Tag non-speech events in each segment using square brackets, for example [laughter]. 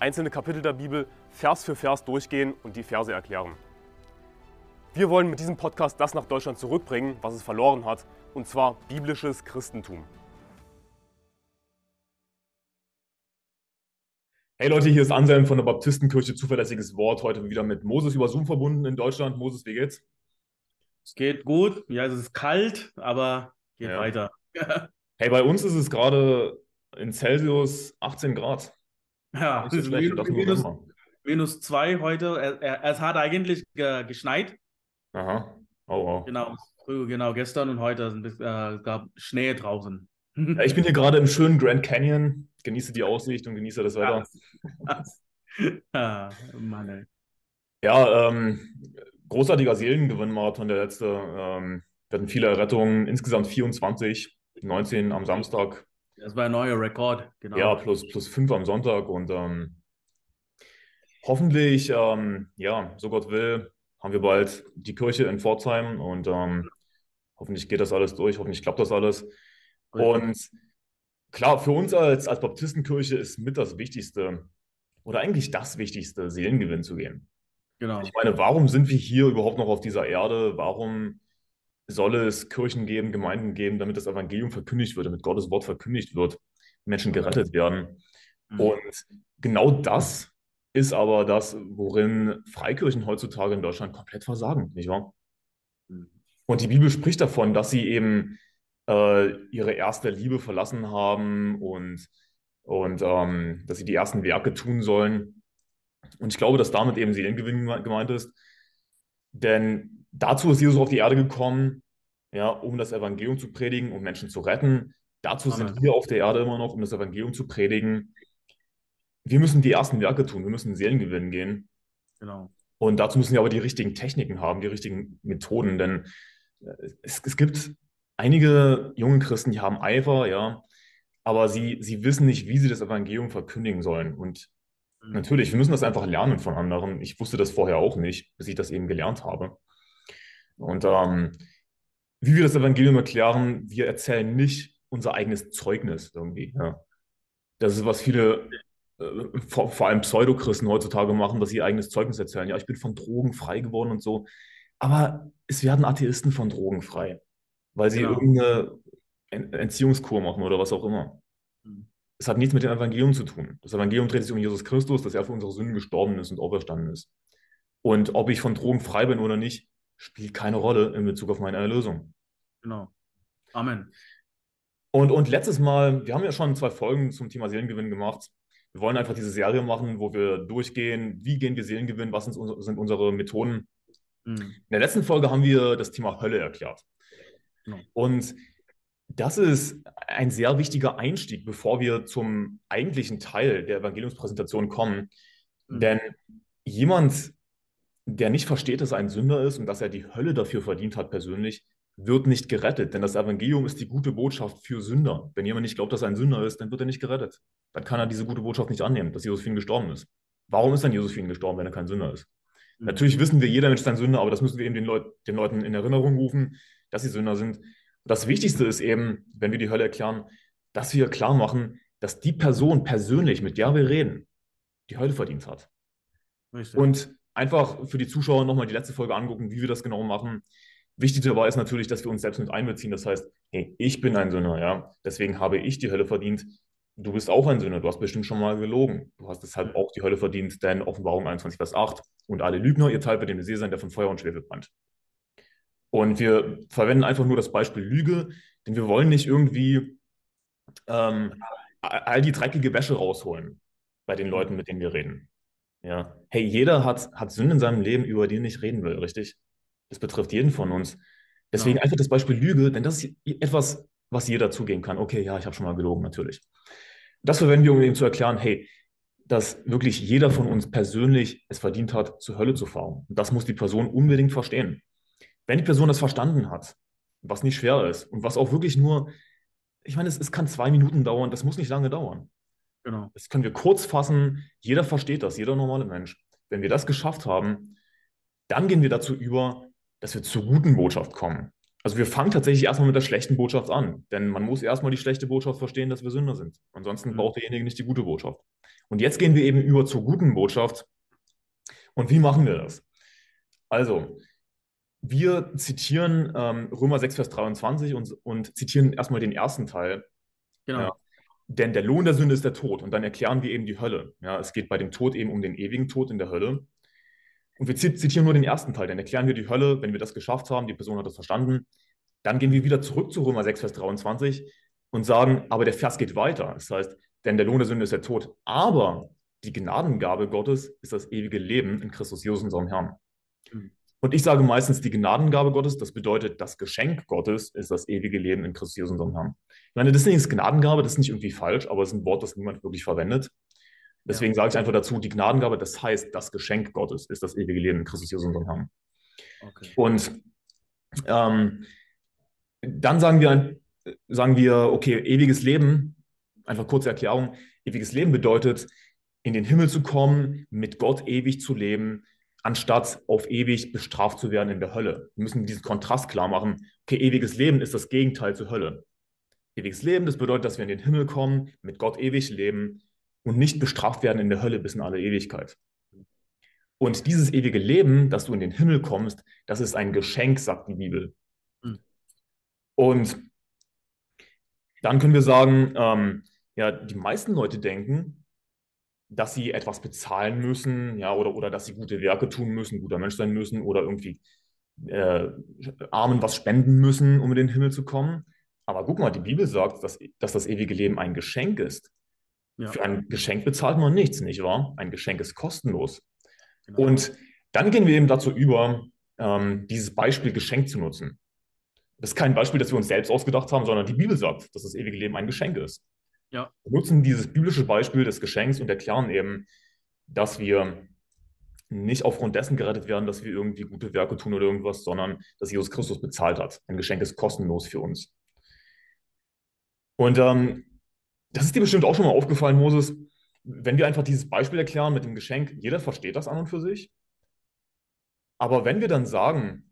einzelne Kapitel der Bibel Vers für Vers durchgehen und die Verse erklären. Wir wollen mit diesem Podcast das nach Deutschland zurückbringen, was es verloren hat, und zwar biblisches Christentum. Hey Leute, hier ist Anselm von der Baptistenkirche Zuverlässiges Wort. Heute wieder mit Moses über Zoom verbunden in Deutschland. Moses, wie geht's? Es geht gut. Ja, es ist kalt, aber geht ja. weiter. [laughs] hey, bei uns ist es gerade in Celsius 18 Grad. Ja, das ist schlecht, minus, minus zwei heute. Es hat eigentlich geschneit. Aha. Oh, oh. Genau, früh, genau, gestern und heute äh, gab Schnee draußen. Ja, ich bin hier gerade im schönen Grand Canyon, genieße die Aussicht und genieße das Wetter. [laughs] ah, Mann, ey. Ja, ähm, großartiger Seelengewinn-Marathon, der letzte. Ähm, wir hatten viele Errettungen, insgesamt 24, 19 am Samstag, das war ein neuer Rekord, genau. Ja, plus, plus fünf am Sonntag und ähm, hoffentlich, ähm, ja, so Gott will, haben wir bald die Kirche in Pforzheim und ähm, hoffentlich geht das alles durch, hoffentlich klappt das alles. Und klar, für uns als, als Baptistenkirche ist mit das Wichtigste oder eigentlich das Wichtigste, Seelengewinn zu gehen. Genau. Ich meine, warum sind wir hier überhaupt noch auf dieser Erde? Warum soll es Kirchen geben, Gemeinden geben, damit das Evangelium verkündigt wird, damit Gottes Wort verkündigt wird, Menschen gerettet werden. Mhm. Und genau das ist aber das, worin Freikirchen heutzutage in Deutschland komplett versagen, nicht wahr? Mhm. Und die Bibel spricht davon, dass sie eben äh, ihre erste Liebe verlassen haben und, und ähm, dass sie die ersten Werke tun sollen. Und ich glaube, dass damit eben Seelengewinn gemeint ist. Denn dazu ist Jesus auf die Erde gekommen, ja, um das Evangelium zu predigen, um Menschen zu retten. Dazu Amen. sind wir auf der Erde immer noch, um das Evangelium zu predigen. Wir müssen die ersten Werke tun, wir müssen Seelen gewinnen gehen. Genau. Und dazu müssen wir aber die richtigen Techniken haben, die richtigen Methoden, denn äh, es, es gibt einige junge Christen, die haben Eifer, ja, aber sie, sie wissen nicht, wie sie das Evangelium verkündigen sollen. Und mhm. natürlich, wir müssen das einfach lernen von anderen. Ich wusste das vorher auch nicht, bis ich das eben gelernt habe. Und ähm, wie wir das Evangelium erklären, wir erzählen nicht unser eigenes Zeugnis irgendwie. Ja. Das ist, was viele, äh, vor, vor, allem Pseudochristen heutzutage machen, dass sie ihr eigenes Zeugnis erzählen. Ja, ich bin von Drogen frei geworden und so. Aber es werden Atheisten von Drogen frei, weil sie genau. irgendeine Entziehungskur machen oder was auch immer. Mhm. Es hat nichts mit dem Evangelium zu tun. Das Evangelium dreht sich um Jesus Christus, dass er für unsere Sünden gestorben ist und auferstanden ist. Und ob ich von Drogen frei bin oder nicht, spielt keine Rolle in Bezug auf meine Erlösung. Genau. Amen. Und, und letztes Mal, wir haben ja schon zwei Folgen zum Thema Seelengewinn gemacht. Wir wollen einfach diese Serie machen, wo wir durchgehen, wie gehen wir Seelengewinn, was sind, unsere Methoden. Mhm. In der letzten Folge haben wir das Thema Hölle erklärt. Genau. Und das ist ein sehr wichtiger Einstieg, bevor wir zum eigentlichen Teil der Evangeliumspräsentation kommen. Mhm. Denn jemand, der nicht versteht, dass er ein Sünder ist und dass er die Hölle dafür verdient hat persönlich, wird nicht gerettet. Denn das Evangelium ist die gute Botschaft für Sünder. Wenn jemand nicht glaubt, dass er ein Sünder ist, dann wird er nicht gerettet. Dann kann er diese gute Botschaft nicht annehmen, dass Jesus für ihn gestorben ist. Warum ist dann Jesus für ihn gestorben, wenn er kein Sünder ist? Mhm. Natürlich wissen wir, jeder Mensch ist ein Sünder, aber das müssen wir eben den, Leut den Leuten in Erinnerung rufen, dass sie Sünder sind. Das Wichtigste ist eben, wenn wir die Hölle erklären, dass wir klar machen, dass die Person persönlich, mit der wir reden, die Hölle verdient hat. Richtig. Und einfach für die Zuschauer nochmal die letzte Folge angucken, wie wir das genau machen. Wichtig dabei ist natürlich, dass wir uns selbst mit einbeziehen. Das heißt, hey, ich bin ein Sünder, ja. Deswegen habe ich die Hölle verdient. Du bist auch ein Sünder. Du hast bestimmt schon mal gelogen. Du hast deshalb auch die Hölle verdient, denn Offenbarung 21, Vers 8. Und alle Lügner, ihr teilt mit dem See sein, der von Feuer und Schwefel brennt. Und wir verwenden einfach nur das Beispiel Lüge, denn wir wollen nicht irgendwie ähm, all die dreckige Wäsche rausholen bei den Leuten, mit denen wir reden. Ja. Hey, jeder hat, hat Sünden in seinem Leben, über die er nicht reden will, richtig? Das betrifft jeden von uns. Deswegen ja. einfach das Beispiel Lüge, denn das ist etwas, was jeder zugeben kann. Okay, ja, ich habe schon mal gelogen, natürlich. Das verwenden wir, um eben zu erklären, hey, dass wirklich jeder von uns persönlich es verdient hat, zur Hölle zu fahren. Und das muss die Person unbedingt verstehen. Wenn die Person das verstanden hat, was nicht schwer ist und was auch wirklich nur, ich meine, es, es kann zwei Minuten dauern, das muss nicht lange dauern. Genau. Das können wir kurz fassen. Jeder versteht das, jeder normale Mensch. Wenn wir das geschafft haben, dann gehen wir dazu über, dass wir zur guten Botschaft kommen. Also wir fangen tatsächlich erstmal mit der schlechten Botschaft an, denn man muss erstmal die schlechte Botschaft verstehen, dass wir Sünder sind. Ansonsten mhm. braucht derjenige nicht die gute Botschaft. Und jetzt gehen wir eben über zur guten Botschaft. Und wie machen wir das? Also, wir zitieren ähm, Römer 6, Vers 23 und, und zitieren erstmal den ersten Teil. Genau. Ja, denn der Lohn der Sünde ist der Tod. Und dann erklären wir eben die Hölle. Ja, es geht bei dem Tod eben um den ewigen Tod in der Hölle. Und wir zitieren nur den ersten Teil, dann erklären wir die Hölle, wenn wir das geschafft haben, die Person hat das verstanden. Dann gehen wir wieder zurück zu Römer 6, Vers 23 und sagen, aber der Vers geht weiter. Das heißt, denn der Lohn der Sünde ist der Tod. Aber die Gnadengabe Gottes ist das ewige Leben in Christus Jesus, unserem Herrn. Mhm. Und ich sage meistens, die Gnadengabe Gottes, das bedeutet, das Geschenk Gottes ist das ewige Leben in Christus Jesus, unserem Herrn. Ich meine, das ist nicht Gnadengabe, das ist nicht irgendwie falsch, aber es ist ein Wort, das niemand wirklich verwendet. Deswegen ja. sage ich einfach dazu, die Gnadengabe, das heißt, das Geschenk Gottes ist das ewige Leben in Christus Jesus, unserem Herrn. Okay. Und ähm, dann sagen wir, sagen wir, okay, ewiges Leben, einfach kurze Erklärung, ewiges Leben bedeutet, in den Himmel zu kommen, mit Gott ewig zu leben, anstatt auf ewig bestraft zu werden in der Hölle. Wir müssen diesen Kontrast klar machen. Okay, ewiges Leben ist das Gegenteil zur Hölle. Ewiges Leben, das bedeutet, dass wir in den Himmel kommen, mit Gott ewig leben und nicht bestraft werden in der Hölle bis in alle Ewigkeit. Und dieses ewige Leben, dass du in den Himmel kommst, das ist ein Geschenk, sagt die Bibel. Mhm. Und dann können wir sagen, ähm, ja, die meisten Leute denken, dass sie etwas bezahlen müssen, ja, oder, oder dass sie gute Werke tun müssen, guter Mensch sein müssen oder irgendwie äh, Armen was spenden müssen, um in den Himmel zu kommen. Aber guck mal, die Bibel sagt, dass, dass das ewige Leben ein Geschenk ist. Ja. Für ein Geschenk bezahlt man nichts, nicht wahr? Ein Geschenk ist kostenlos. Genau. Und dann gehen wir eben dazu über, ähm, dieses Beispiel Geschenk zu nutzen. Das ist kein Beispiel, das wir uns selbst ausgedacht haben, sondern die Bibel sagt, dass das ewige Leben ein Geschenk ist. Ja. Nutzen dieses biblische Beispiel des Geschenks und erklären eben, dass wir nicht aufgrund dessen gerettet werden, dass wir irgendwie gute Werke tun oder irgendwas, sondern dass Jesus Christus bezahlt hat. Ein Geschenk ist kostenlos für uns. Und ähm, das ist dir bestimmt auch schon mal aufgefallen, Moses, wenn wir einfach dieses Beispiel erklären mit dem Geschenk, jeder versteht das an und für sich. Aber wenn wir dann sagen,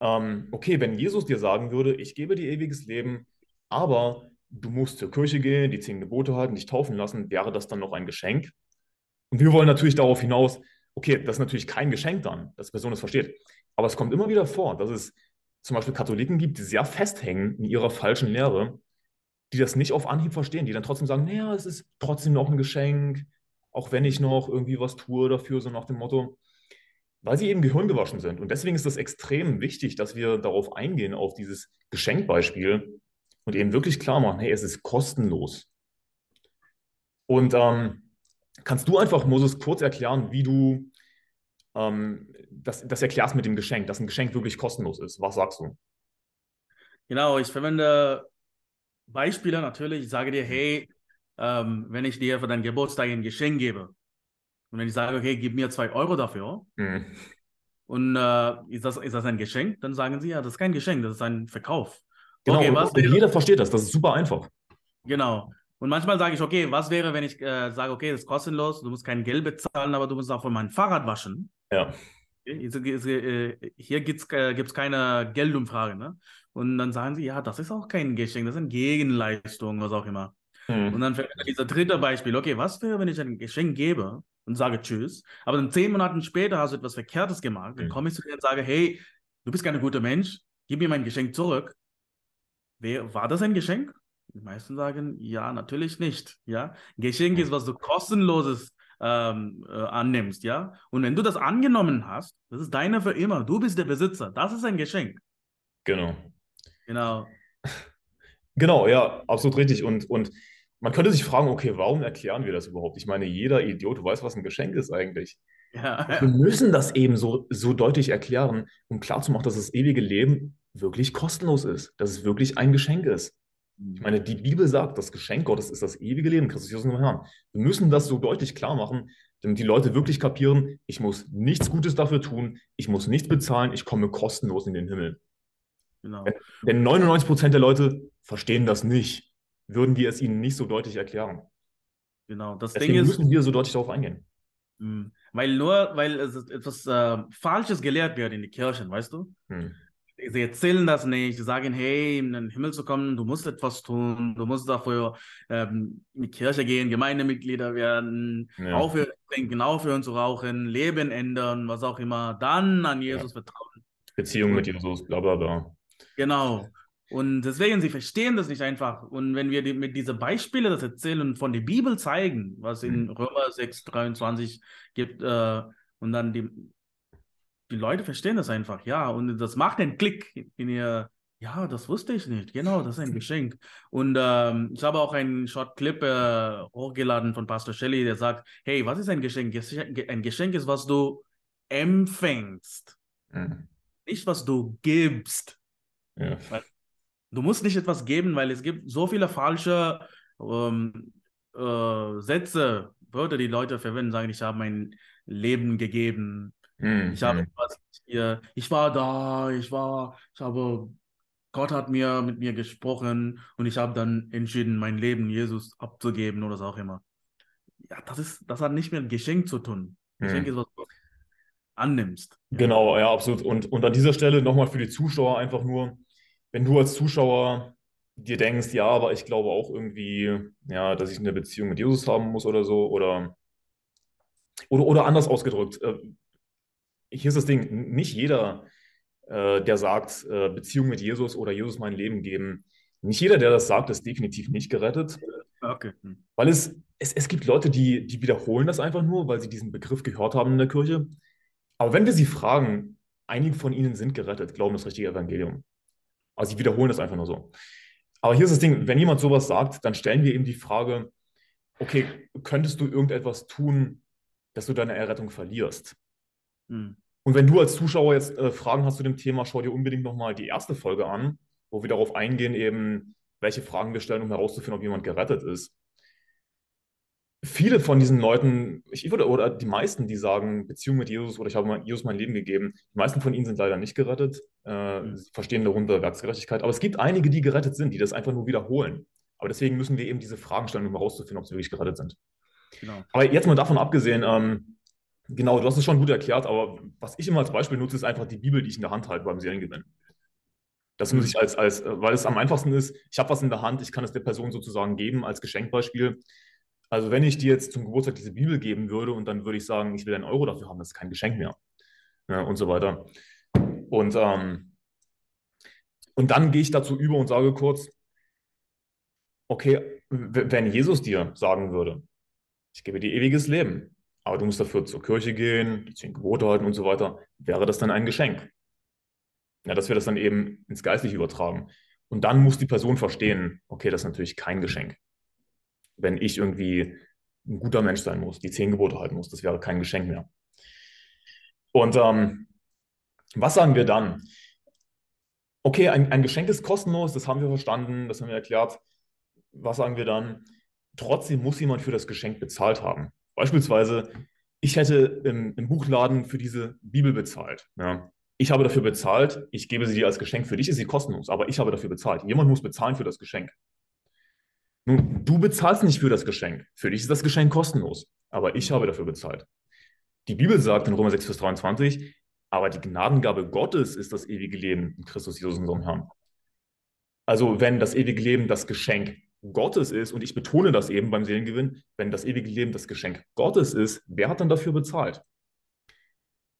ähm, okay, wenn Jesus dir sagen würde, ich gebe dir ewiges Leben, aber du musst zur Kirche gehen, die zehn Gebote halten, dich taufen lassen, wäre das dann noch ein Geschenk? Und wir wollen natürlich darauf hinaus, okay, das ist natürlich kein Geschenk dann, dass die Person das versteht. Aber es kommt immer wieder vor, dass es zum Beispiel Katholiken gibt, die sehr festhängen in ihrer falschen Lehre, die das nicht auf Anhieb verstehen, die dann trotzdem sagen, naja, es ist trotzdem noch ein Geschenk, auch wenn ich noch irgendwie was tue dafür, so nach dem Motto, weil sie eben gehirngewaschen sind. Und deswegen ist es extrem wichtig, dass wir darauf eingehen, auf dieses Geschenkbeispiel, und eben wirklich klar machen, hey, es ist kostenlos. Und ähm, kannst du einfach, Moses, kurz erklären, wie du ähm, das, das erklärst mit dem Geschenk, dass ein Geschenk wirklich kostenlos ist? Was sagst du? Genau, ich verwende Beispiele natürlich. Ich sage dir, hey, ähm, wenn ich dir für deinen Geburtstag ein Geschenk gebe und wenn ich sage, okay, gib mir zwei Euro dafür, mhm. und äh, ist, das, ist das ein Geschenk? Dann sagen sie, ja, das ist kein Geschenk, das ist ein Verkauf. Genau, okay, und, und jeder versteht das, das ist super einfach. Genau. Und manchmal sage ich, okay, was wäre, wenn ich äh, sage, okay, das ist kostenlos, du musst kein Geld bezahlen, aber du musst auch von meinem Fahrrad waschen. Ja. Hier gibt es äh, keine Geldumfrage. Ne? Und dann sagen sie, ja, das ist auch kein Geschenk, das ist eine Gegenleistung, was auch immer. Hm. Und dann fällt dieser dritte Beispiel, okay, was wäre, wenn ich ein Geschenk gebe und sage Tschüss, aber dann zehn Monate später hast du etwas Verkehrtes gemacht, dann hm. komme ich zu dir und sage, hey, du bist kein guter Mensch, gib mir mein Geschenk zurück. Wer, war das ein Geschenk? Die meisten sagen, ja, natürlich nicht. Ja, Geschenk ist, was du kostenloses ähm, äh, annimmst, ja. Und wenn du das angenommen hast, das ist deiner für immer. Du bist der Besitzer. Das ist ein Geschenk. Genau. Genau. [laughs] Genau, ja, absolut richtig. Und, und man könnte sich fragen, okay, warum erklären wir das überhaupt? Ich meine, jeder Idiot weiß, was ein Geschenk ist eigentlich. Ja. Wir müssen das eben so, so deutlich erklären, um klarzumachen, dass das ewige Leben wirklich kostenlos ist, dass es wirklich ein Geschenk ist. Ich meine, die Bibel sagt, das Geschenk Gottes ist das ewige Leben, Christus Jesus, unser Herrn. Wir müssen das so deutlich klar machen, damit die Leute wirklich kapieren, ich muss nichts Gutes dafür tun, ich muss nichts bezahlen, ich komme kostenlos in den Himmel. Genau. Denn 99 Prozent der Leute verstehen das nicht, würden wir es ihnen nicht so deutlich erklären. Genau, das Deswegen Ding ist, müssen wir so deutlich darauf eingehen. Hm. Weil nur, weil es etwas äh, Falsches gelehrt wird in den Kirchen, weißt du? Hm sie erzählen das nicht, sie sagen, hey, in den Himmel zu kommen, du musst etwas tun, du musst dafür ähm, in die Kirche gehen, Gemeindemitglieder werden, ja. aufhören zu trinken, aufhören zu rauchen, Leben ändern, was auch immer, dann an Jesus ja. vertrauen. Beziehung mit Jesus, bla bla bla. Genau. Und deswegen, sie verstehen das nicht einfach. Und wenn wir die, mit diesen Beispielen das erzählen von der Bibel zeigen, was in mhm. Römer 6, 23 gibt, äh, und dann die, die Leute verstehen das einfach, ja. Und das macht den Klick in ihr, ja, das wusste ich nicht. Genau, das ist ein Geschenk. Und ähm, ich habe auch einen Short-Clip äh, hochgeladen von Pastor Shelley, der sagt, hey, was ist ein Geschenk? Ein Geschenk ist, was du empfängst. Mhm. Nicht, was du gibst. Ja. Du musst nicht etwas geben, weil es gibt so viele falsche ähm, äh, Sätze, Wörter, die Leute verwenden, sagen, ich habe mein Leben gegeben, Mhm. Ich habe hier, ich war da, ich war, ich habe, Gott hat mir mit mir gesprochen und ich habe dann entschieden, mein Leben Jesus abzugeben oder was auch immer. Ja, das ist, das hat nicht mehr mit Geschenk zu tun. Geschenk mhm. ist, was du annimmst. Genau, ja, absolut. Und, und an dieser Stelle nochmal für die Zuschauer einfach nur, wenn du als Zuschauer dir denkst, ja, aber ich glaube auch irgendwie, ja, dass ich eine Beziehung mit Jesus haben muss oder so, oder, oder, oder anders ausgedrückt, äh, hier ist das Ding, nicht jeder, äh, der sagt, äh, Beziehung mit Jesus oder Jesus mein Leben geben, nicht jeder, der das sagt, ist definitiv nicht gerettet. Okay. Hm. Weil es, es, es gibt Leute, die, die wiederholen das einfach nur, weil sie diesen Begriff gehört haben in der Kirche. Aber wenn wir sie fragen, einige von ihnen sind gerettet, glauben das richtige Evangelium. Also sie wiederholen das einfach nur so. Aber hier ist das Ding, wenn jemand sowas sagt, dann stellen wir ihm die Frage, okay, könntest du irgendetwas tun, dass du deine Errettung verlierst? Mhm. Und wenn du als Zuschauer jetzt äh, Fragen hast zu dem Thema, schau dir unbedingt nochmal die erste Folge an, wo wir darauf eingehen, eben, welche Fragen wir stellen, um herauszufinden, ob jemand gerettet ist. Viele von diesen Leuten, ich würde, oder die meisten, die sagen, Beziehung mit Jesus oder ich habe Jesus mein Leben gegeben, die meisten von ihnen sind leider nicht gerettet, äh, mhm. verstehen darunter Werksgerechtigkeit. Aber es gibt einige, die gerettet sind, die das einfach nur wiederholen. Aber deswegen müssen wir eben diese Fragen stellen, um herauszufinden, ob sie wirklich gerettet sind. Genau. Aber jetzt mal davon abgesehen, ähm, Genau, du hast es schon gut erklärt, aber was ich immer als Beispiel nutze, ist einfach die Bibel, die ich in der Hand halte beim Seriengewinn. Das muss mhm. ich als, als, weil es am einfachsten ist, ich habe was in der Hand, ich kann es der Person sozusagen geben als Geschenkbeispiel. Also wenn ich dir jetzt zum Geburtstag diese Bibel geben würde und dann würde ich sagen, ich will einen Euro dafür haben, das ist kein Geschenk mehr. Ja, und so weiter. Und, ähm, und dann gehe ich dazu über und sage kurz, okay, wenn Jesus dir sagen würde, ich gebe dir ewiges Leben, aber du musst dafür zur Kirche gehen, die zehn Gebote halten und so weiter, wäre das dann ein Geschenk. Ja, dass wir das dann eben ins Geistliche übertragen. Und dann muss die Person verstehen, okay, das ist natürlich kein Geschenk. Wenn ich irgendwie ein guter Mensch sein muss, die zehn Gebote halten muss, das wäre kein Geschenk mehr. Und ähm, was sagen wir dann? Okay, ein, ein Geschenk ist kostenlos, das haben wir verstanden, das haben wir erklärt. Was sagen wir dann? Trotzdem muss jemand für das Geschenk bezahlt haben. Beispielsweise, ich hätte im, im Buchladen für diese Bibel bezahlt. Ja. Ich habe dafür bezahlt, ich gebe sie dir als Geschenk. Für dich ist sie kostenlos, aber ich habe dafür bezahlt. Jemand muss bezahlen für das Geschenk. Nun, du bezahlst nicht für das Geschenk. Für dich ist das Geschenk kostenlos, aber ich habe dafür bezahlt. Die Bibel sagt in Römer 6, Vers 23, aber die Gnadengabe Gottes ist das ewige Leben in Christus Jesus, unserem Herrn. Also wenn das ewige Leben das Geschenk Gottes ist, und ich betone das eben beim Seelengewinn, wenn das ewige Leben das Geschenk Gottes ist, wer hat dann dafür bezahlt?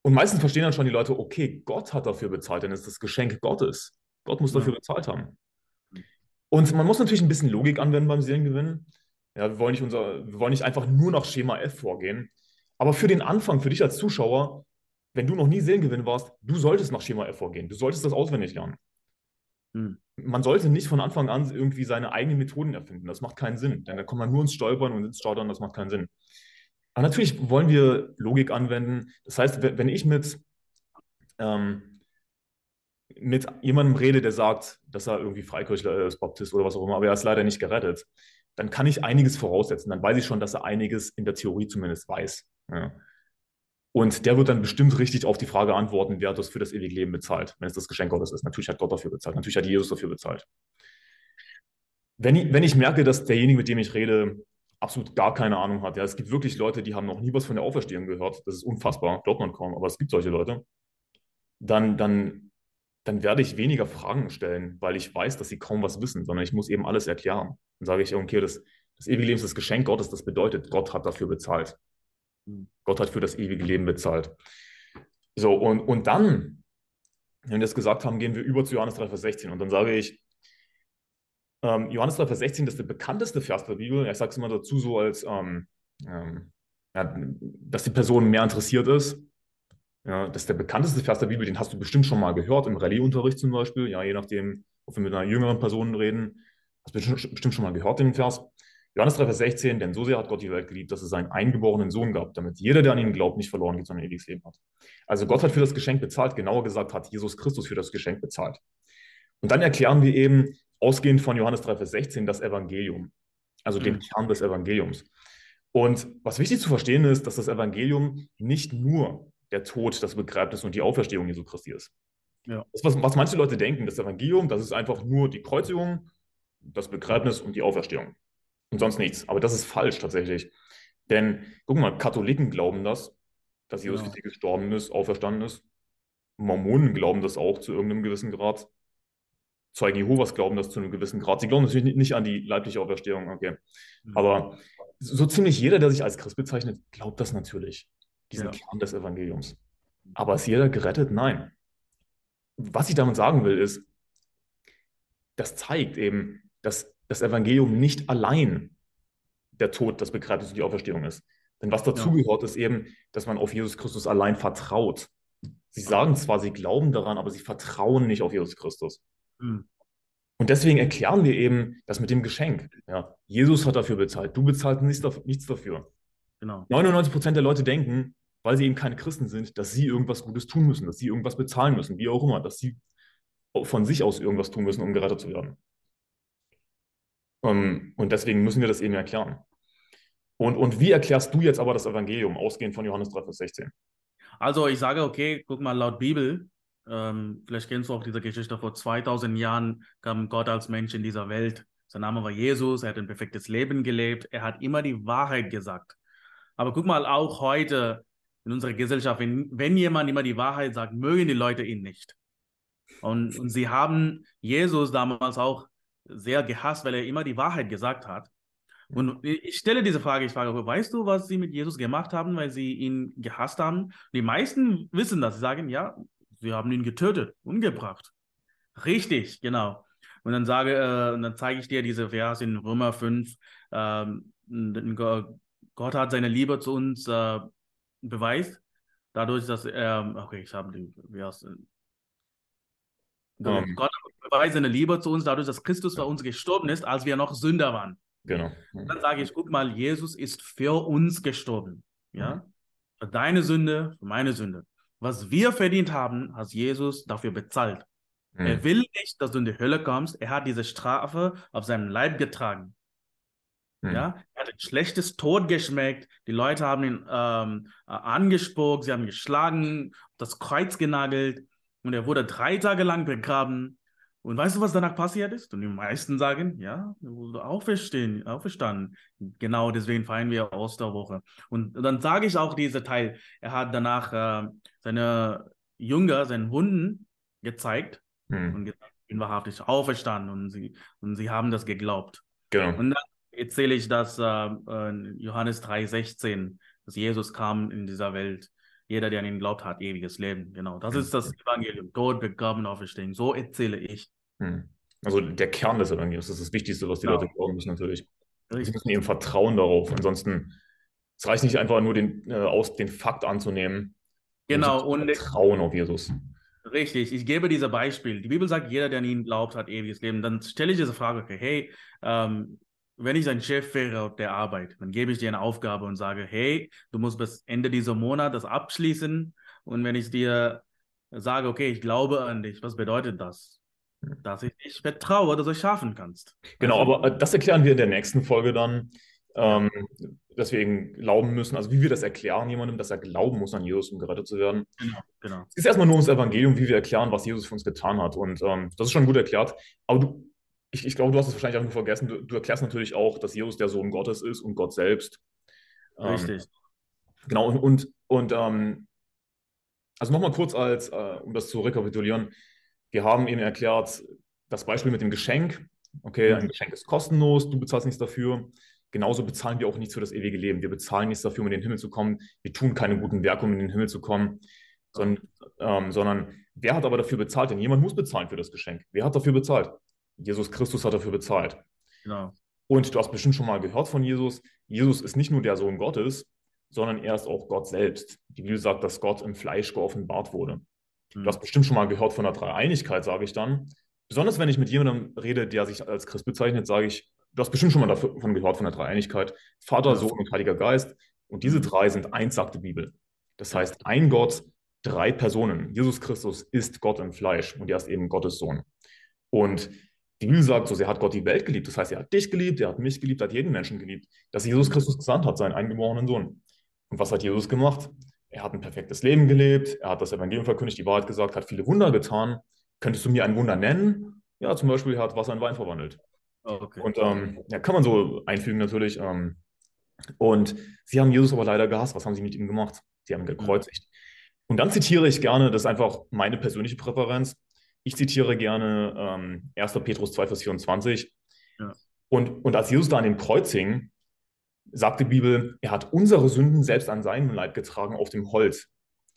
Und meistens verstehen dann schon die Leute, okay, Gott hat dafür bezahlt, denn es ist das Geschenk Gottes. Gott muss ja. dafür bezahlt haben. Und man muss natürlich ein bisschen Logik anwenden beim Seelengewinn. Ja, wir wollen nicht, unser, wir wollen nicht einfach nur nach Schema F vorgehen. Aber für den Anfang, für dich als Zuschauer, wenn du noch nie Seelengewinn warst, du solltest nach Schema F vorgehen. Du solltest das auswendig lernen. Hm. Man sollte nicht von Anfang an irgendwie seine eigenen Methoden erfinden. Das macht keinen Sinn. Denn da kommt man nur ins Stolpern und ins Stottern, das macht keinen Sinn. Aber natürlich wollen wir Logik anwenden. Das heißt, wenn ich mit, ähm, mit jemandem rede, der sagt, dass er irgendwie Freikirchler ist, Baptist oder was auch immer, aber er ist leider nicht gerettet, dann kann ich einiges voraussetzen. Dann weiß ich schon, dass er einiges in der Theorie zumindest weiß. Ja. Und der wird dann bestimmt richtig auf die Frage antworten, wer das für das ewige Leben bezahlt, wenn es das Geschenk Gottes ist. Natürlich hat Gott dafür bezahlt, natürlich hat Jesus dafür bezahlt. Wenn ich, wenn ich merke, dass derjenige, mit dem ich rede, absolut gar keine Ahnung hat, ja, es gibt wirklich Leute, die haben noch nie was von der Auferstehung gehört, das ist unfassbar, glaubt man kaum, aber es gibt solche Leute, dann, dann, dann werde ich weniger Fragen stellen, weil ich weiß, dass sie kaum was wissen, sondern ich muss eben alles erklären. Dann sage ich, okay, das, das ewige Leben ist das Geschenk Gottes, das bedeutet, Gott hat dafür bezahlt. Gott hat für das ewige Leben bezahlt. So, und, und dann, wenn wir das gesagt haben, gehen wir über zu Johannes 3, Vers 16. Und dann sage ich, ähm, Johannes 3, Vers 16, das ist der bekannteste Vers der Bibel. Ich sage es immer dazu so, als ähm, ähm, ja, dass die Person mehr interessiert ist. Ja, das ist der bekannteste Vers der Bibel, den hast du bestimmt schon mal gehört, im Rallye-Unterricht zum Beispiel. Ja, je nachdem, ob wir mit einer jüngeren Person reden, hast du bestimmt schon mal gehört, den Vers. Johannes 3, Vers 16, denn so sehr hat Gott die Welt geliebt, dass es seinen eingeborenen Sohn gab, damit jeder, der an ihn glaubt, nicht verloren geht, sondern ewiges Leben hat. Also Gott hat für das Geschenk bezahlt, genauer gesagt hat Jesus Christus für das Geschenk bezahlt. Und dann erklären wir eben, ausgehend von Johannes 3, Vers 16, das Evangelium, also mhm. den Kern des Evangeliums. Und was wichtig zu verstehen ist, dass das Evangelium nicht nur der Tod, das Begräbnis und die Auferstehung Jesu Christi ist. Ja. Das, was, was manche Leute denken, das Evangelium, das ist einfach nur die Kreuzigung, das Begräbnis und die Auferstehung und sonst nichts. Aber das ist falsch tatsächlich. Denn guck mal, Katholiken glauben das, dass Jesus ja. gestorben ist, auferstanden ist. Mormonen glauben das auch zu irgendeinem gewissen Grad. Zeugen Jehovas glauben das zu einem gewissen Grad. Sie glauben natürlich nicht an die leibliche Auferstehung, okay. Mhm. Aber so ziemlich jeder, der sich als Christ bezeichnet, glaubt das natürlich, diesen ja. Kern des Evangeliums. Aber ist jeder gerettet? Nein. Was ich damit sagen will, ist, das zeigt eben, dass das Evangelium nicht allein der Tod, das Begräbnis und die Auferstehung ist. Denn was dazugehört, ja. ist eben, dass man auf Jesus Christus allein vertraut. Sie sagen zwar, sie glauben daran, aber sie vertrauen nicht auf Jesus Christus. Mhm. Und deswegen erklären wir eben das mit dem Geschenk. Ja, Jesus hat dafür bezahlt. Du bezahlst nichts dafür. Genau. 99 Prozent der Leute denken, weil sie eben keine Christen sind, dass sie irgendwas Gutes tun müssen, dass sie irgendwas bezahlen müssen, wie auch immer, dass sie von sich aus irgendwas tun müssen, um gerettet zu werden. Ähm, und deswegen müssen wir das eben erklären. Und, und wie erklärst du jetzt aber das Evangelium, ausgehend von Johannes 3, Vers 16? Also ich sage, okay, guck mal, laut Bibel, ähm, vielleicht kennst du auch diese Geschichte, vor 2000 Jahren kam Gott als Mensch in dieser Welt. Sein Name war Jesus, er hat ein perfektes Leben gelebt, er hat immer die Wahrheit gesagt. Aber guck mal, auch heute in unserer Gesellschaft, wenn, wenn jemand immer die Wahrheit sagt, mögen die Leute ihn nicht. Und, und sie haben Jesus damals auch sehr gehasst, weil er immer die Wahrheit gesagt hat. Und ich stelle diese Frage, ich frage, weißt du, was sie mit Jesus gemacht haben, weil sie ihn gehasst haben? Die meisten wissen das. Sie sagen, ja, sie haben ihn getötet, umgebracht. Richtig, genau. Und dann sage, äh, und dann zeige ich dir diese Vers in Römer 5. Ähm, Gott hat seine Liebe zu uns äh, beweist, dadurch, dass er, okay, ich habe den Vers. Ähm. Gott beweist seine Liebe zu uns dadurch, dass Christus für uns gestorben ist, als wir noch Sünder waren. Genau. Und dann sage ich, guck mal, Jesus ist für uns gestorben. Ja? Mhm. Für deine Sünde, für meine Sünde. Was wir verdient haben, hat Jesus dafür bezahlt. Mhm. Er will nicht, dass du in die Hölle kommst. Er hat diese Strafe auf seinem Leib getragen. Mhm. Ja, er hat ein schlechtes Tod geschmeckt. Die Leute haben ihn ähm, angespuckt, sie haben ihn geschlagen, das Kreuz genagelt. Und er wurde drei Tage lang begraben. Und weißt du, was danach passiert ist? Und die meisten sagen, ja, wurde auferstehen, auferstanden. Genau deswegen feiern wir Osterwoche. Und dann sage ich auch diesen Teil. Er hat danach äh, seine Jünger, seinen Wunden gezeigt hm. und gesagt, ich bin wahrhaftig auferstanden. Und sie, und sie haben das geglaubt. Genau. Und dann erzähle ich, dass äh, äh Johannes 3,16, dass Jesus kam in dieser Welt jeder, der an ihn glaubt, hat ewiges Leben. Genau. Das ist das Evangelium. Tod, begraben, auferstehen. So erzähle ich. Hm. Also der Kern des Evangeliums, das ist das Wichtigste, was die ja. Leute glauben müssen, natürlich. Sie müssen eben vertrauen darauf. Ansonsten, es reicht nicht einfach nur den, äh, aus, den Fakt anzunehmen. Genau. Und Vertrauen auf Jesus. Richtig, ich gebe dieses Beispiel. Die Bibel sagt, jeder, der an ihn glaubt, hat ewiges Leben. Dann stelle ich diese Frage, okay, hey, ähm, wenn ich ein Chef wäre auf der Arbeit, dann gebe ich dir eine Aufgabe und sage, hey, du musst bis Ende dieser Monat das abschließen. Und wenn ich dir sage, okay, ich glaube an dich, was bedeutet das? Dass ich dich vertraue, dass du es schaffen kannst. Genau, also, aber äh, das erklären wir in der nächsten Folge dann, ähm, dass wir eben glauben müssen, also wie wir das erklären jemandem, dass er glauben muss an Jesus, um gerettet zu werden. Genau, genau. Es ist erstmal nur ums Evangelium, wie wir erklären, was Jesus für uns getan hat. Und ähm, das ist schon gut erklärt. Aber du, ich, ich glaube, du hast es wahrscheinlich einfach nur vergessen. Du, du, erklärst natürlich auch, dass Jesus der Sohn Gottes ist und Gott selbst. Ähm, Richtig. Genau, und, und, und ähm, also nochmal kurz als, äh, um das zu rekapitulieren, wir haben eben erklärt, das Beispiel mit dem Geschenk. Okay, ein Geschenk ist kostenlos, du bezahlst nichts dafür. Genauso bezahlen wir auch nichts für das ewige Leben. Wir bezahlen nichts dafür, um in den Himmel zu kommen. Wir tun keine guten Werke, um in den Himmel zu kommen. Sondern, ähm, sondern wer hat aber dafür bezahlt? Denn jemand muss bezahlen für das Geschenk. Wer hat dafür bezahlt? Jesus Christus hat dafür bezahlt. Genau. Und du hast bestimmt schon mal gehört von Jesus. Jesus ist nicht nur der Sohn Gottes, sondern er ist auch Gott selbst. Die Bibel sagt, dass Gott im Fleisch geoffenbart wurde. Mhm. Du hast bestimmt schon mal gehört von der Dreieinigkeit, sage ich dann. Besonders wenn ich mit jemandem rede, der sich als Christ bezeichnet, sage ich, du hast bestimmt schon mal davon gehört von der Dreieinigkeit. Vater, Sohn und Heiliger Geist. Und diese mhm. drei sind eins, sagt die Bibel. Das heißt, ein Gott, drei Personen. Jesus Christus ist Gott im Fleisch und er ist eben Gottes Sohn. Und die Bibel sagt so, er hat Gott die Welt geliebt. Das heißt, er hat dich geliebt, er hat mich geliebt, er hat jeden Menschen geliebt, dass Jesus Christus gesandt hat, seinen eingeborenen Sohn. Und was hat Jesus gemacht? Er hat ein perfektes Leben gelebt, er hat das Evangelium verkündigt, die Wahrheit gesagt, hat viele Wunder getan. Könntest du mir ein Wunder nennen? Ja, zum Beispiel, er hat Wasser in Wein verwandelt. Okay. Und ähm, ja, kann man so einfügen natürlich. Ähm, und sie haben Jesus aber leider gehasst. Was haben sie mit ihm gemacht? Sie haben ihn gekreuzigt. Und dann zitiere ich gerne, das ist einfach meine persönliche Präferenz. Ich zitiere gerne ähm, 1. Petrus 2, Vers 24. Ja. Und, und als Jesus da an dem Kreuz hing, sagt die Bibel, er hat unsere Sünden selbst an seinem Leib getragen auf dem Holz.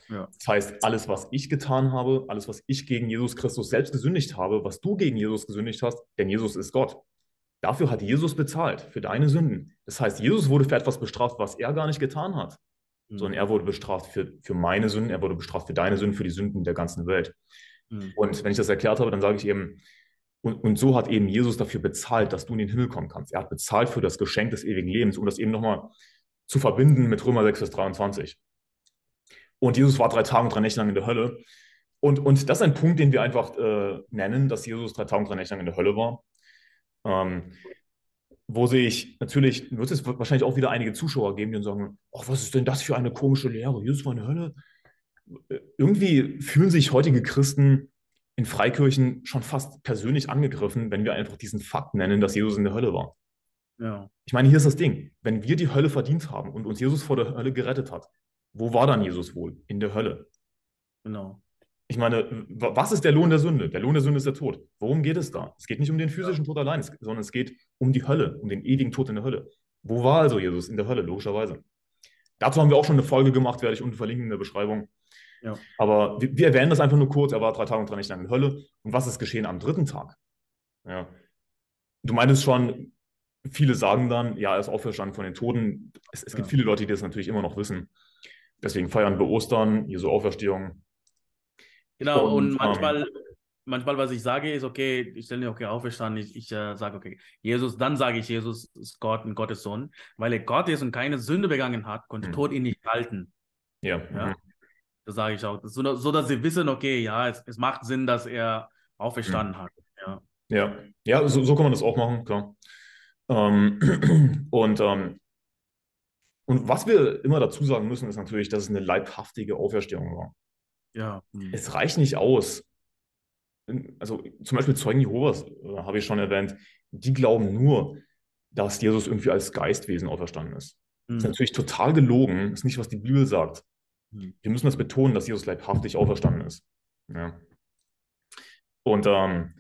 Ja. Das heißt, alles, was ich getan habe, alles, was ich gegen Jesus Christus selbst gesündigt habe, was du gegen Jesus gesündigt hast, denn Jesus ist Gott. Dafür hat Jesus bezahlt, für deine Sünden. Das heißt, Jesus wurde für etwas bestraft, was er gar nicht getan hat, mhm. sondern er wurde bestraft für, für meine Sünden, er wurde bestraft für deine Sünden, für die Sünden der ganzen Welt. Mhm. Und wenn ich das erklärt habe, dann sage ich eben, und, und so hat eben Jesus dafür bezahlt, dass du in den Himmel kommen kannst. Er hat bezahlt für das Geschenk des ewigen Lebens, um das eben nochmal zu verbinden mit Römer 6, Vers 23. Und Jesus war drei Tage und drei Nächte lang in der Hölle. Und, und das ist ein Punkt, den wir einfach äh, nennen, dass Jesus drei Tage und drei Nächte lang in der Hölle war. Ähm, wo sich natürlich, wird es wahrscheinlich auch wieder einige Zuschauer geben, die sagen, oh, was ist denn das für eine komische Lehre? Jesus war in der Hölle. Irgendwie fühlen sich heutige Christen in Freikirchen schon fast persönlich angegriffen, wenn wir einfach diesen Fakt nennen, dass Jesus in der Hölle war. Ja. Ich meine, hier ist das Ding. Wenn wir die Hölle verdient haben und uns Jesus vor der Hölle gerettet hat, wo war dann Jesus wohl? In der Hölle. Genau. Ich meine, was ist der Lohn der Sünde? Der Lohn der Sünde ist der Tod. Worum geht es da? Es geht nicht um den physischen Tod allein, sondern es geht um die Hölle, um den ewigen Tod in der Hölle. Wo war also Jesus? In der Hölle, logischerweise. Dazu haben wir auch schon eine Folge gemacht, werde ich unten verlinken in der Beschreibung. Ja. Aber wir, wir, erwähnen das einfach nur kurz. Er war drei Tage und drei Nächte in der Hölle. Und was ist geschehen am dritten Tag? Ja. Du meintest schon, viele sagen dann, ja, er ist auferstanden von den Toten. Es, es ja. gibt viele Leute, die das natürlich immer noch wissen. Deswegen feiern wir Ostern, Jesu Auferstehung. Genau, und, und ähm, manchmal, ähm, manchmal, was ich sage, ist, okay, ich stelle mir, okay, auferstanden, ich, ich äh, sage, okay, Jesus, dann sage ich, Jesus ist Gott und Gottes Sohn, weil er Gott ist und keine Sünde begangen hat, konnte mhm. Tod ihn nicht halten. Ja. ja? Mhm. Das sage ich auch. So, so, dass sie wissen, okay, ja, es, es macht Sinn, dass er auferstanden mhm. hat. Ja, ja, ja so, so kann man das auch machen, klar. Ähm, [clears throat] und, ähm, und was wir immer dazu sagen müssen, ist natürlich, dass es eine leibhaftige Auferstehung war. Ja. Mhm. Es reicht nicht aus. Also zum Beispiel Zeugen Jehovas, äh, habe ich schon erwähnt, die glauben nur, dass Jesus irgendwie als Geistwesen auferstanden ist. Mhm. Das ist natürlich total gelogen, das ist nicht, was die Bibel sagt. Wir müssen das betonen, dass Jesus leibhaftig auferstanden ist. Ja. Und, ähm,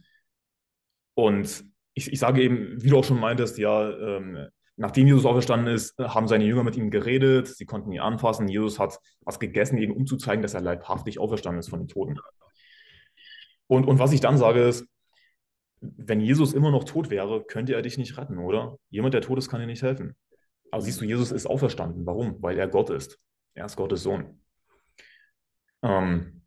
und ich, ich sage eben, wie du auch schon meintest, ja, ähm, nachdem Jesus auferstanden ist, haben seine Jünger mit ihm geredet, sie konnten ihn anfassen. Jesus hat was gegessen, eben um zu zeigen, dass er leibhaftig auferstanden ist von den Toten. Und, und was ich dann sage ist, wenn Jesus immer noch tot wäre, könnte er dich nicht retten, oder? Jemand, der tot ist, kann dir nicht helfen. Aber siehst du, Jesus ist auferstanden. Warum? Weil er Gott ist. Er ist Gottes Sohn. Ähm,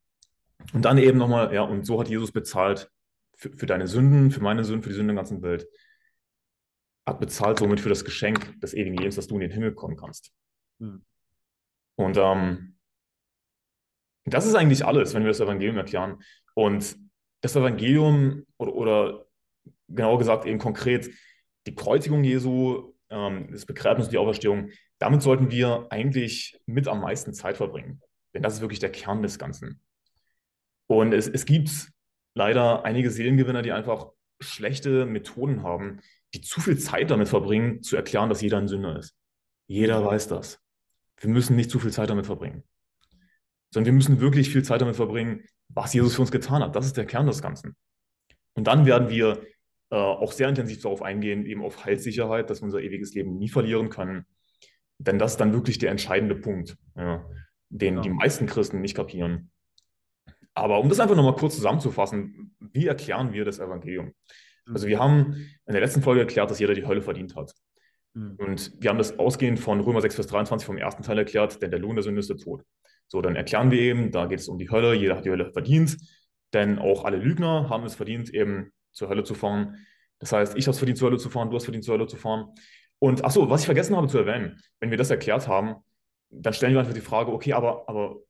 und dann eben nochmal, ja, und so hat Jesus bezahlt für, für, deine Sünden, für meine Sünden, für die Sünden der ganzen Welt. Hat bezahlt somit für das Geschenk des ewigen Lebens, dass du in den Himmel kommen kannst. Hm. Und ähm, Das ist eigentlich alles, wenn wir das Evangelium erklären. Und das Evangelium oder, oder genauer gesagt eben konkret die Kreuzigung Jesu, ähm, das Begräbnis und die Auferstehung, damit sollten wir eigentlich mit am meisten Zeit verbringen. Denn das ist wirklich der Kern des Ganzen. Und es, es gibt leider einige Seelengewinner, die einfach schlechte Methoden haben, die zu viel Zeit damit verbringen, zu erklären, dass jeder ein Sünder ist. Jeder weiß das. Wir müssen nicht zu viel Zeit damit verbringen. Sondern wir müssen wirklich viel Zeit damit verbringen, was Jesus für uns getan hat. Das ist der Kern des Ganzen. Und dann werden wir äh, auch sehr intensiv darauf eingehen, eben auf Heilssicherheit, dass wir unser ewiges Leben nie verlieren können. Denn das ist dann wirklich der entscheidende Punkt, ja, den ja. die meisten Christen nicht kapieren. Aber um das einfach nochmal kurz zusammenzufassen, wie erklären wir das Evangelium? Also wir haben in der letzten Folge erklärt, dass jeder die Hölle verdient hat. Mhm. Und wir haben das ausgehend von Römer 6, Vers 23 vom ersten Teil erklärt, denn der Lohn der Sünde ist der Tod. So, dann erklären wir eben, da geht es um die Hölle, jeder hat die Hölle verdient, denn auch alle Lügner haben es verdient, eben zur Hölle zu fahren. Das heißt, ich habe es verdient, zur Hölle zu fahren, du hast verdient, zur Hölle zu fahren. Und ach so, was ich vergessen habe zu erwähnen, wenn wir das erklärt haben, dann stellen wir einfach die Frage, okay, aber, aber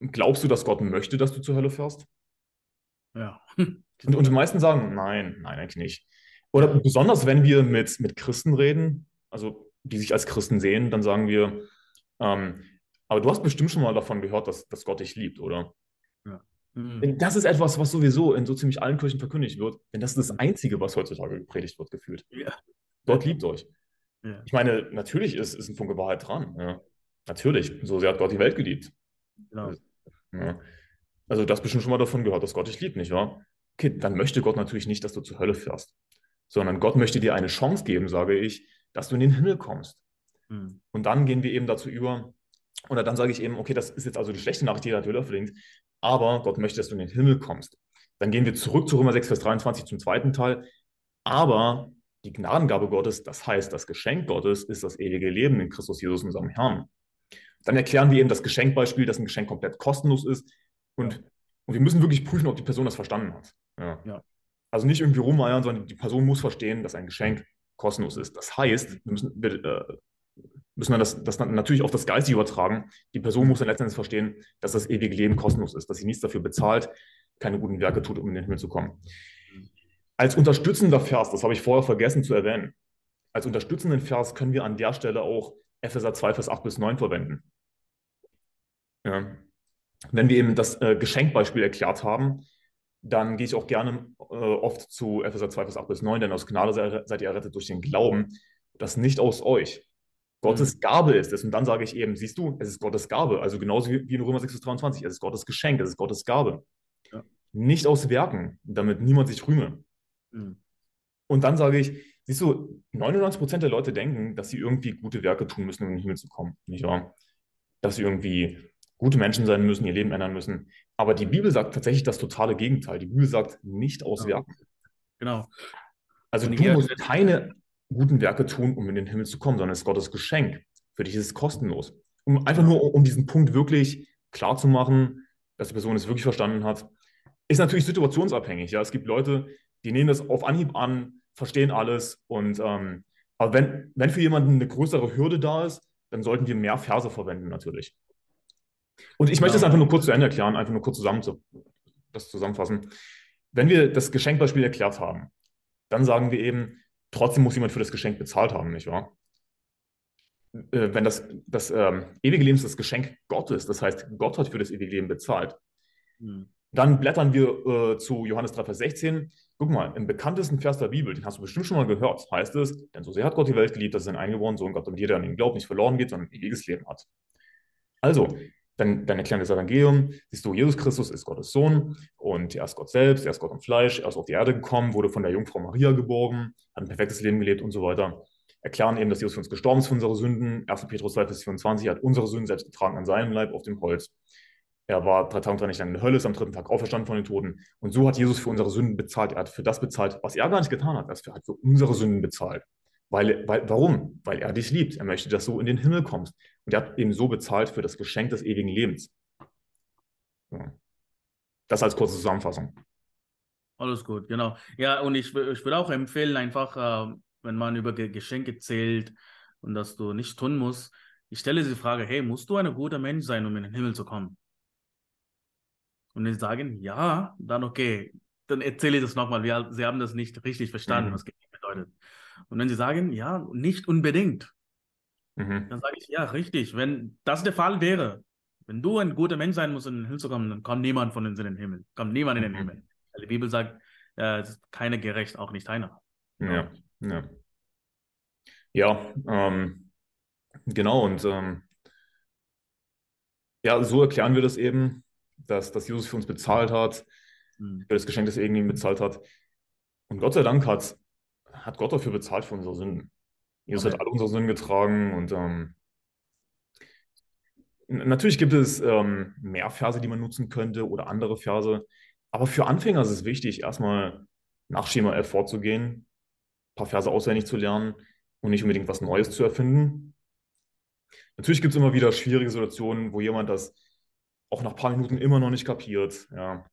glaubst du, dass Gott möchte, dass du zur Hölle fährst? Ja. [laughs] Und, und die meisten sagen, nein, nein, eigentlich nicht. Oder besonders, wenn wir mit, mit Christen reden, also die sich als Christen sehen, dann sagen wir, ähm, aber du hast bestimmt schon mal davon gehört, dass, dass Gott dich liebt, oder? Ja. Mhm. Das ist etwas, was sowieso in so ziemlich allen Kirchen verkündigt wird, denn das ist das Einzige, was heutzutage gepredigt wird, gefühlt. Ja. Gott liebt euch. Ja. Ich meine, natürlich ist, ist ein Funke Wahrheit dran. Ja. Natürlich. So sehr hat Gott die Welt geliebt. Genau. Ja. Also, du hast bestimmt schon mal davon gehört, dass Gott dich liebt, nicht wahr? Okay, dann möchte Gott natürlich nicht, dass du zur Hölle fährst, sondern Gott möchte dir eine Chance geben, sage ich, dass du in den Himmel kommst. Mhm. Und dann gehen wir eben dazu über, oder dann sage ich eben, okay, das ist jetzt also die schlechte Nachricht, die der Hölle verlinkt, aber Gott möchte, dass du in den Himmel kommst. Dann gehen wir zurück zu Römer 6, Vers 23 zum zweiten Teil. Aber die Gnadengabe Gottes, das heißt, das Geschenk Gottes ist das ewige Leben in Christus Jesus, unserem Herrn. Dann erklären wir eben das Geschenkbeispiel, dass ein Geschenk komplett kostenlos ist. Und, und wir müssen wirklich prüfen, ob die Person das verstanden hat. Ja. ja. Also nicht irgendwie rumeiern, sondern die Person muss verstehen, dass ein Geschenk kostenlos ist. Das heißt, wir müssen, wir, äh, müssen wir das, das natürlich auf das Geistige übertragen. Die Person muss dann letztendlich verstehen, dass das ewige Leben kostenlos ist, dass sie nichts dafür bezahlt, keine guten Werke tut, um in den Himmel zu kommen. Als unterstützender Vers, das habe ich vorher vergessen zu erwähnen, als unterstützenden Vers können wir an der Stelle auch Epheser 2, Vers 8 bis 9 verwenden. Ja. Wenn wir eben das äh, Geschenkbeispiel erklärt haben, dann gehe ich auch gerne äh, oft zu Epheser 2, Vers 8 bis 9, denn aus Gnade seid ihr errettet durch den Glauben, das nicht aus euch. Gottes mhm. Gabe ist es. Und dann sage ich eben, siehst du, es ist Gottes Gabe. Also genauso wie in Römer 6, Vers 23, es ist Gottes Geschenk, es ist Gottes Gabe. Ja. Nicht aus Werken, damit niemand sich rühme. Mhm. Und dann sage ich, siehst du, 99 Prozent der Leute denken, dass sie irgendwie gute Werke tun müssen, um in den Himmel zu kommen. Nicht wahr? Dass sie irgendwie gute Menschen sein müssen, ihr Leben ändern müssen. Aber die Bibel sagt tatsächlich das totale Gegenteil. Die Bibel sagt nicht aus genau. Werken. Genau. Also du musst keine guten Werke tun, um in den Himmel zu kommen, sondern es ist Gottes Geschenk. Für dich ist es kostenlos. Um einfach nur, um diesen Punkt wirklich klar zu machen, dass die Person es wirklich verstanden hat, ist natürlich situationsabhängig. Ja, es gibt Leute, die nehmen das auf Anhieb an, verstehen alles und ähm, aber wenn, wenn für jemanden eine größere Hürde da ist, dann sollten wir mehr Verse verwenden natürlich. Und ich möchte es einfach nur kurz zu Ende erklären, einfach nur kurz zusammen zu, das zusammenfassen. Wenn wir das Geschenkbeispiel erklärt haben, dann sagen wir eben, trotzdem muss jemand für das Geschenk bezahlt haben, nicht wahr? Äh, wenn das, das ähm, ewige Leben ist das Geschenk Gottes, das heißt, Gott hat für das ewige Leben bezahlt. Mhm. Dann blättern wir äh, zu Johannes 3, Vers 16. Guck mal, im bekanntesten Vers der Bibel, den hast du bestimmt schon mal gehört, heißt es, denn so sehr hat Gott die Welt geliebt, dass er seinen eingeborenen Sohn Gott, damit jeder an ihn glaubt, nicht verloren geht, sondern ewiges Leben hat. Also, dann, dann erklären das Evangelium. Siehst du, Jesus Christus ist Gottes Sohn und er ist Gott selbst, er ist Gott im Fleisch, er ist auf die Erde gekommen, wurde von der Jungfrau Maria geboren, hat ein perfektes Leben gelebt und so weiter. Erklären eben, dass Jesus für uns gestorben ist für unsere Sünden. 1. Petrus 2, Vers 24 er hat unsere Sünden selbst getragen an seinem Leib auf dem Holz. Er war drei Tage und drei Nächte in der Hölle, ist am dritten Tag auferstanden von den Toten. Und so hat Jesus für unsere Sünden bezahlt. Er hat für das bezahlt, was er gar nicht getan hat. Er hat für unsere Sünden bezahlt. Weil, weil, warum? Weil er dich liebt. Er möchte, dass du in den Himmel kommst. Und er hat eben so bezahlt für das Geschenk des ewigen Lebens. Das als kurze Zusammenfassung. Alles gut, genau. Ja, und ich, ich würde auch empfehlen, einfach, äh, wenn man über Geschenke zählt und dass du nicht tun musst, ich stelle die Frage, hey, musst du ein guter Mensch sein, um in den Himmel zu kommen? Und die sagen, ja, dann okay, dann erzähle ich das nochmal. Sie haben das nicht richtig verstanden, mhm. was Geschenk bedeutet. Und wenn sie sagen, ja, nicht unbedingt, mhm. dann sage ich, ja, richtig. Wenn das der Fall wäre, wenn du ein guter Mensch sein musst, in den Himmel zu kommen, dann kommt niemand von uns in den Himmel. Kommt niemand in den mhm. Himmel. Die Bibel sagt, äh, es ist keiner gerecht, auch nicht einer. Ja, ja. Ja, ähm, genau. Und ähm, ja, so erklären wir das eben, dass, dass Jesus für uns bezahlt hat, mhm. für das Geschenk, das er irgendwie bezahlt hat. Und Gott sei Dank hat, hat Gott dafür bezahlt für unsere Sünden. Jesus okay. hat alle unsere Sünden getragen und ähm, natürlich gibt es ähm, mehr Verse, die man nutzen könnte oder andere Verse. Aber für Anfänger ist es wichtig, erstmal nach Schema F vorzugehen, ein paar Verse auswendig zu lernen und nicht unbedingt was Neues zu erfinden. Natürlich gibt es immer wieder schwierige Situationen, wo jemand das auch nach ein paar Minuten immer noch nicht kapiert. Ja.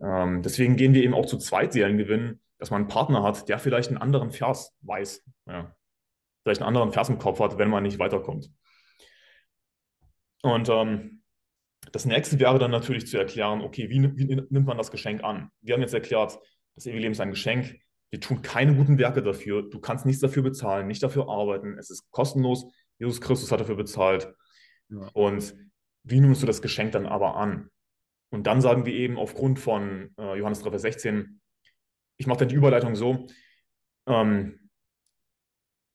Ähm, deswegen gehen wir eben auch zu Zweitserien gewinnen, dass man einen Partner hat, der vielleicht einen anderen Vers weiß. Ja. Vielleicht einen anderen Vers im Kopf hat, wenn man nicht weiterkommt. Und ähm, das nächste wäre dann natürlich zu erklären, okay, wie, wie, nimmt man das Geschenk an? Wir haben jetzt erklärt, das ewige Leben ist ein Geschenk. Wir tun keine guten Werke dafür. Du kannst nichts dafür bezahlen, nicht dafür arbeiten. Es ist kostenlos. Jesus Christus hat dafür bezahlt. Ja. Und wie nimmst du das Geschenk dann aber an? Und dann sagen wir eben aufgrund von äh, Johannes 3, Vers 16, ich mache dann die Überleitung so, ähm,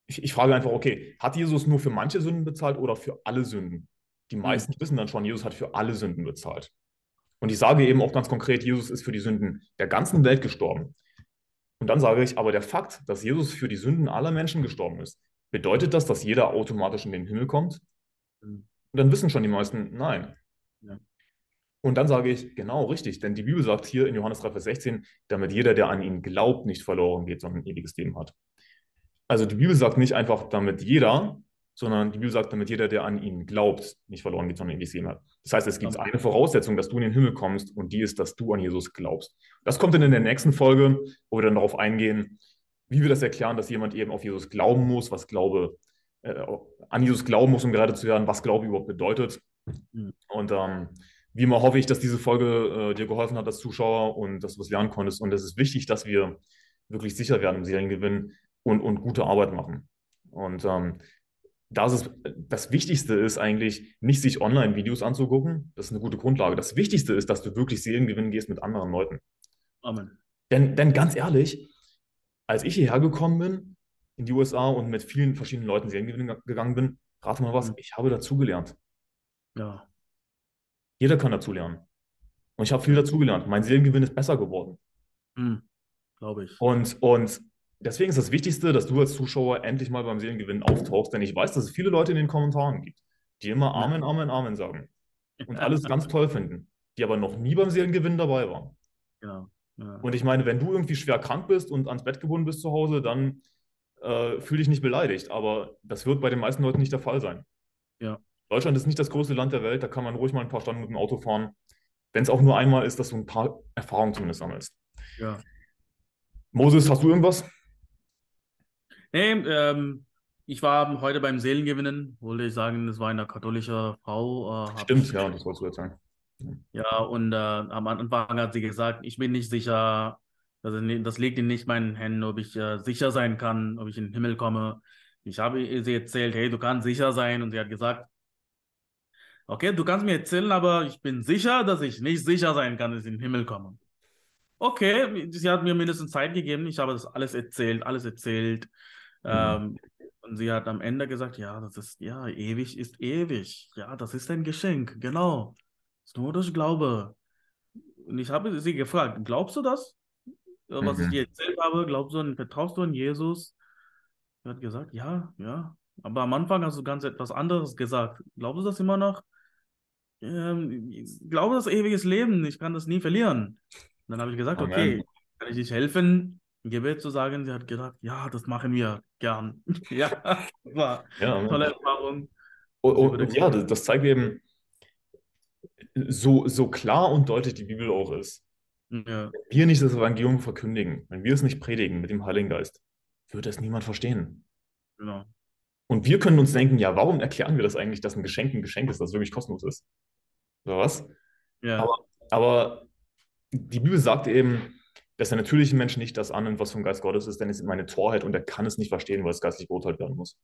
ich, ich, frage einfach, okay, hat Jesus nur für manche Sünden bezahlt oder für alle Sünden? Die hm. meisten mhm. wissen dann schon, Jesus hat für alle Sünden bezahlt. Und ich sage eben auch ganz konkret, Jesus ist für die Sünden der ganzen Welt gestorben. Und dann sage ich, aber der Fakt, dass Jesus für die Sünden aller Menschen gestorben ist, bedeutet das, dass jeder automatisch in den Himmel kommt? Mhm. Und dann wissen schon die meisten, nein. Ja. Und dann sage ich, genau richtig, denn die Bibel sagt hier in Johannes 3, Vers 16, damit jeder, der an ihn glaubt, nicht verloren geht, sondern ein ewiges Leben hat. Also die Bibel sagt nicht einfach, damit jeder, sondern die Bibel sagt, damit jeder, der an ihn glaubt, nicht verloren geht, sondern ewiges Leben hat. Das heißt, es gibt eine Voraussetzung, dass du in den Himmel kommst und die ist, dass du an Jesus glaubst. Das kommt dann in der nächsten Folge, wo wir dann darauf eingehen, wie wir das erklären, dass jemand eben auf Jesus glauben muss, was Glaube äh, an Jesus glauben muss, um gerade zu hören, was Glaube überhaupt bedeutet. Mhm. Und ähm, wie immer hoffe ich, dass diese Folge äh, dir geholfen hat als Zuschauer und dass du was lernen konntest. Und es ist wichtig, dass wir wirklich sicher werden im Seriengewinn und, und gute Arbeit machen. Und ähm, das, ist, das Wichtigste ist eigentlich, nicht sich Online-Videos anzugucken. Das ist eine gute Grundlage. Das Wichtigste ist, dass du wirklich Seelengewinnen gehst mit anderen Leuten. Amen. Denn, denn ganz ehrlich, als ich hierher gekommen bin, in die USA und mit vielen verschiedenen Leuten Seriengewinn gegangen bin, rate mal was, mhm. ich habe dazugelernt. Ja. Jeder kann dazulernen. Und ich habe viel dazugelernt. Mein Seelengewinn ist besser geworden. Mhm. Glaube ich. Und, und deswegen ist das Wichtigste, dass du als Zuschauer endlich mal beim Seelengewinn auftauchst, denn ich weiß, dass es viele Leute in den Kommentaren gibt, die immer Amen, Amen, Amen sagen und alles [laughs] ganz toll finden, die aber noch nie beim Seelengewinn dabei waren. Genau. Ja. Und ich meine, wenn du irgendwie schwer krank bist und ans Bett gebunden bist zu Hause, dann äh, fühl dich nicht beleidigt. Aber das wird bei den meisten Leuten nicht der Fall sein. Ja. Deutschland ist nicht das größte Land der Welt, da kann man ruhig mal ein paar Stunden mit dem Auto fahren. Wenn es auch nur einmal ist, dass du ein paar Erfahrungen zumindest sammelst. Ja. Moses, hast du irgendwas? Nee, ähm, ich war heute beim Seelengewinnen, wollte ich sagen, das war eine katholische Frau. Äh, Stimmt, ja, das wolltest du jetzt sagen. Ja, und äh, am Anfang hat sie gesagt, ich bin nicht sicher, also das liegt in nicht meinen Händen, ob ich äh, sicher sein kann, ob ich in den Himmel komme. Ich habe sie erzählt, hey, du kannst sicher sein. Und sie hat gesagt, okay, du kannst mir erzählen, aber ich bin sicher, dass ich nicht sicher sein kann, dass ich in den Himmel komme. Okay, sie hat mir mindestens Zeit gegeben. Ich habe das alles erzählt, alles erzählt. Mhm. Ähm, und sie hat am Ende gesagt, ja, das ist, ja, ewig ist ewig. Ja, das ist ein Geschenk, genau. Das ist nur durch Glaube. Und ich habe sie gefragt, glaubst du das? was ich mhm. dir erzählt habe, glaubst du, vertraust du an Jesus? Er hat gesagt, ja, ja. Aber am Anfang hast du ganz etwas anderes gesagt. Glaubst du das immer noch? Ähm, ich glaube das ewiges Leben, ich kann das nie verlieren. Und dann habe ich gesagt, Amen. okay, kann ich dich helfen, Gebet zu sagen? Sie hat gesagt, ja, das machen wir gern. [laughs] ja, war ja, eine tolle Erfahrung. Und, und, und ja, das, das zeigt eben, so, so klar und deutlich die Bibel auch ist. Ja. Wenn wir nicht das Evangelium verkündigen, wenn wir es nicht predigen mit dem Heiligen Geist, wird es niemand verstehen. Genau. Und wir können uns denken, ja, warum erklären wir das eigentlich, dass ein Geschenk ein Geschenk ist, das wirklich kostenlos ist? Oder was? Ja. Aber, aber die Bibel sagt eben, dass der natürliche Mensch nicht das annimmt, was vom Geist Gottes ist, denn es ist meine Torheit und er kann es nicht verstehen, weil es geistlich beurteilt werden muss.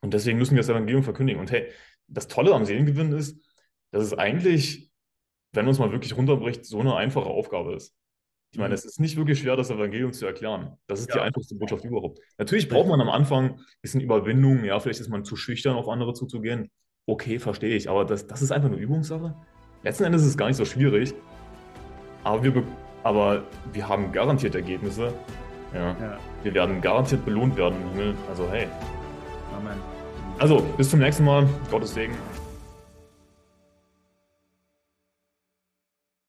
Und deswegen müssen wir das Evangelium verkündigen. Und hey, das Tolle am Seelengewinn ist, dass es eigentlich, wenn man es mal wirklich runterbricht, so eine einfache Aufgabe ist. Ich meine, mhm. es ist nicht wirklich schwer, das Evangelium zu erklären. Das ist ja. die einfachste Botschaft überhaupt. Natürlich braucht man am Anfang ein bisschen Überwindung. Ja, vielleicht ist man zu schüchtern, auf andere zuzugehen. Okay, verstehe ich. Aber das, das ist einfach eine Übungssache. Letzten Endes ist es gar nicht so schwierig. Aber wir, aber wir haben garantiert Ergebnisse. Ja. ja. Wir werden garantiert belohnt werden im Himmel. Also hey. Amen. Also, bis zum nächsten Mal. Gottes Segen.